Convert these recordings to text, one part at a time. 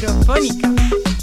Eurofonica.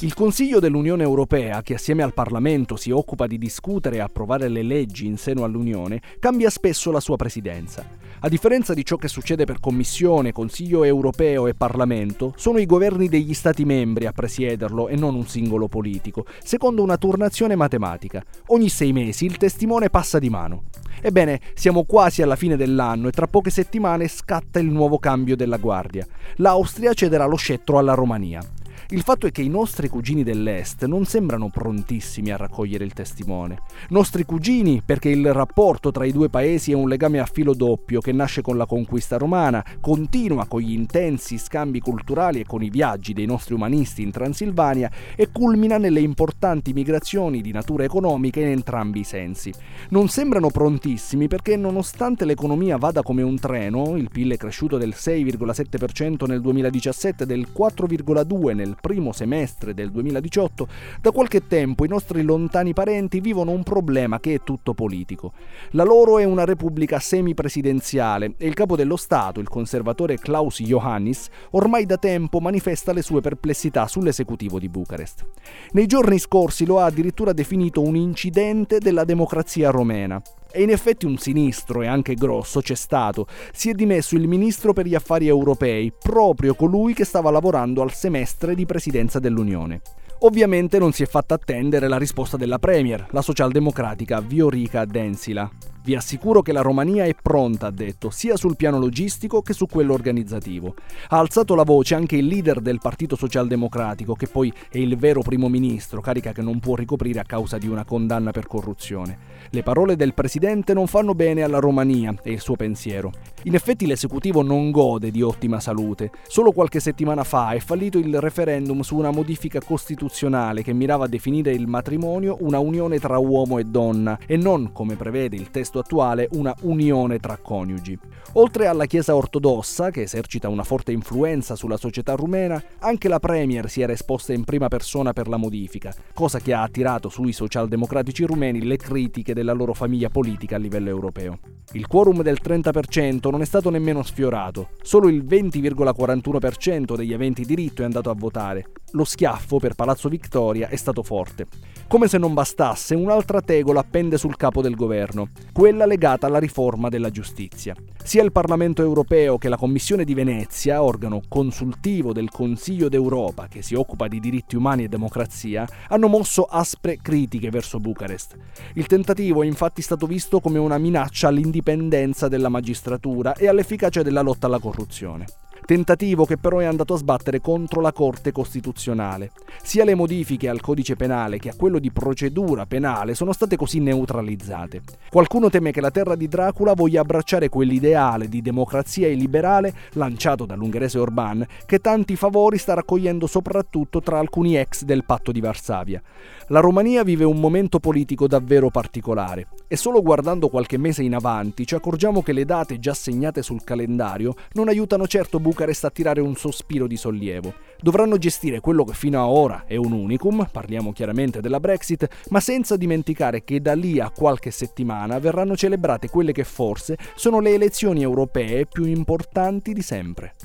Il Consiglio dell'Unione Europea, che assieme al Parlamento si occupa di discutere e approvare le leggi in seno all'Unione, cambia spesso la sua presidenza. A differenza di ciò che succede per Commissione, Consiglio europeo e Parlamento, sono i governi degli Stati membri a presiederlo e non un singolo politico, secondo una turnazione matematica. Ogni sei mesi il testimone passa di mano. Ebbene, siamo quasi alla fine dell'anno e tra poche settimane scatta il nuovo cambio della guardia. L'Austria cederà lo scettro alla Romania. Il fatto è che i nostri cugini dell'Est non sembrano prontissimi a raccogliere il testimone. Nostri cugini perché il rapporto tra i due paesi è un legame a filo doppio che nasce con la conquista romana, continua con gli intensi scambi culturali e con i viaggi dei nostri umanisti in Transilvania e culmina nelle importanti migrazioni di natura economica in entrambi i sensi. Non sembrano prontissimi perché nonostante l'economia vada come un treno, il PIL è cresciuto del 6,7% nel 2017 e del 4,2% nel primo semestre del 2018, da qualche tempo i nostri lontani parenti vivono un problema che è tutto politico. La loro è una repubblica semipresidenziale e il capo dello Stato, il conservatore Klaus Johannis, ormai da tempo manifesta le sue perplessità sull'esecutivo di Bucarest. Nei giorni scorsi lo ha addirittura definito un incidente della democrazia romena. E in effetti un sinistro e anche grosso c'è stato. Si è dimesso il ministro per gli affari europei, proprio colui che stava lavorando al semestre di presidenza dell'Unione. Ovviamente non si è fatta attendere la risposta della Premier, la socialdemocratica Viorica Densila. Vi assicuro che la Romania è pronta, ha detto, sia sul piano logistico che su quello organizzativo. Ha alzato la voce anche il leader del Partito Socialdemocratico, che poi è il vero primo ministro, carica che non può ricoprire a causa di una condanna per corruzione. Le parole del presidente non fanno bene alla Romania e il suo pensiero. In effetti l'esecutivo non gode di ottima salute. Solo qualche settimana fa è fallito il referendum su una modifica costituzionale che mirava a definire il matrimonio una unione tra uomo e donna e non, come prevede il testo attuale, una unione tra coniugi. Oltre alla Chiesa ortodossa, che esercita una forte influenza sulla società rumena, anche la Premier si era esposta in prima persona per la modifica, cosa che ha attirato sui socialdemocratici rumeni le critiche della loro famiglia politica a livello europeo. Il quorum del 30% non è stato nemmeno sfiorato, solo il 20,41% degli aventi diritto è andato a votare. Lo schiaffo per Palazzo Victoria è stato forte. Come se non bastasse, un'altra tegola pende sul capo del governo, quella legata alla riforma della giustizia. Sia il Parlamento europeo che la Commissione di Venezia, organo consultivo del Consiglio d'Europa che si occupa di diritti umani e democrazia, hanno mosso aspre critiche verso Bucarest. Il tentativo è infatti stato visto come una minaccia all'indipendenza della magistratura e all'efficacia della lotta alla corruzione tentativo che però è andato a sbattere contro la Corte Costituzionale. Sia le modifiche al codice penale che a quello di procedura penale sono state così neutralizzate. Qualcuno teme che la terra di Dracula voglia abbracciare quell'ideale di democrazia illiberale lanciato dall'ungherese Orban che tanti favori sta raccogliendo soprattutto tra alcuni ex del patto di Varsavia. La Romania vive un momento politico davvero particolare e solo guardando qualche mese in avanti ci accorgiamo che le date già segnate sul calendario non aiutano certo Bucarest a tirare un sospiro di sollievo. Dovranno gestire quello che fino a ora è un unicum, parliamo chiaramente della Brexit, ma senza dimenticare che da lì a qualche settimana verranno celebrate quelle che forse sono le elezioni europee più importanti di sempre.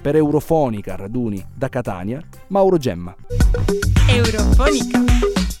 Per Eurofonica Raduni da Catania, Mauro Gemma. Eurofonica.